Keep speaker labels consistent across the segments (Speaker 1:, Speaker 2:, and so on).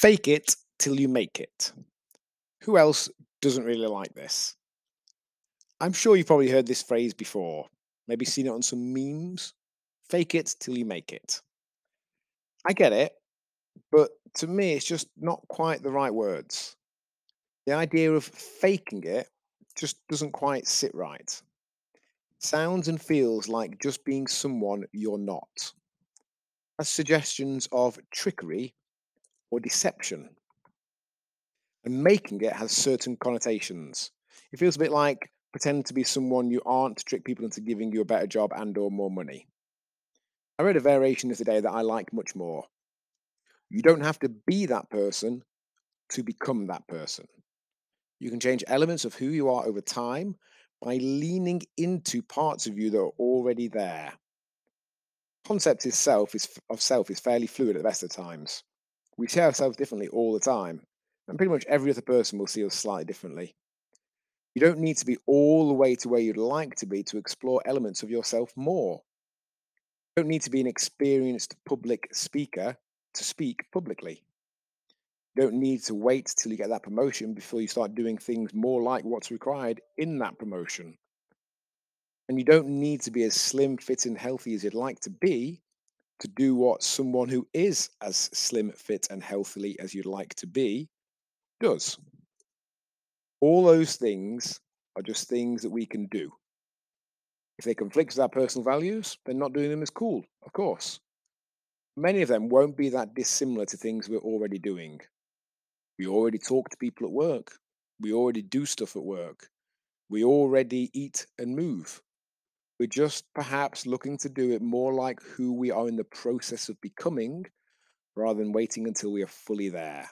Speaker 1: Fake it till you make it. Who else doesn't really like this? I'm sure you've probably heard this phrase before, maybe seen it on some memes. Fake it till you make it. I get it, but to me, it's just not quite the right words. The idea of faking it just doesn't quite sit right. Sounds and feels like just being someone you're not. As suggestions of trickery or deception. And making it has certain connotations. It feels a bit like pretending to be someone you aren't to trick people into giving you a better job and or more money. I read a variation of today that I like much more. You don't have to be that person to become that person. You can change elements of who you are over time by leaning into parts of you that are already there. Concept itself is of self is fairly fluid at the best of times. We see ourselves differently all the time, and pretty much every other person will see us slightly differently. You don't need to be all the way to where you'd like to be to explore elements of yourself more. You don't need to be an experienced public speaker to speak publicly. You don't need to wait till you get that promotion before you start doing things more like what's required in that promotion. And you don't need to be as slim, fit, and healthy as you'd like to be to do what someone who is as slim, fit, and healthily as you'd like to be does. All those things are just things that we can do. If they conflict with our personal values, then not doing them is cool, of course. Many of them won't be that dissimilar to things we're already doing. We already talk to people at work. We already do stuff at work. We already eat and move. We're just perhaps looking to do it more like who we are in the process of becoming rather than waiting until we are fully there.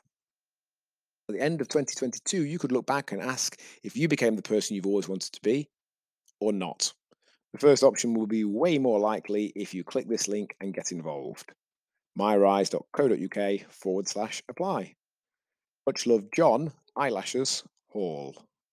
Speaker 1: At the end of 2022, you could look back and ask if you became the person you've always wanted to be or not. The first option will be way more likely if you click this link and get involved. myrise.co.uk forward slash apply. Much love, John, Eyelashes Hall.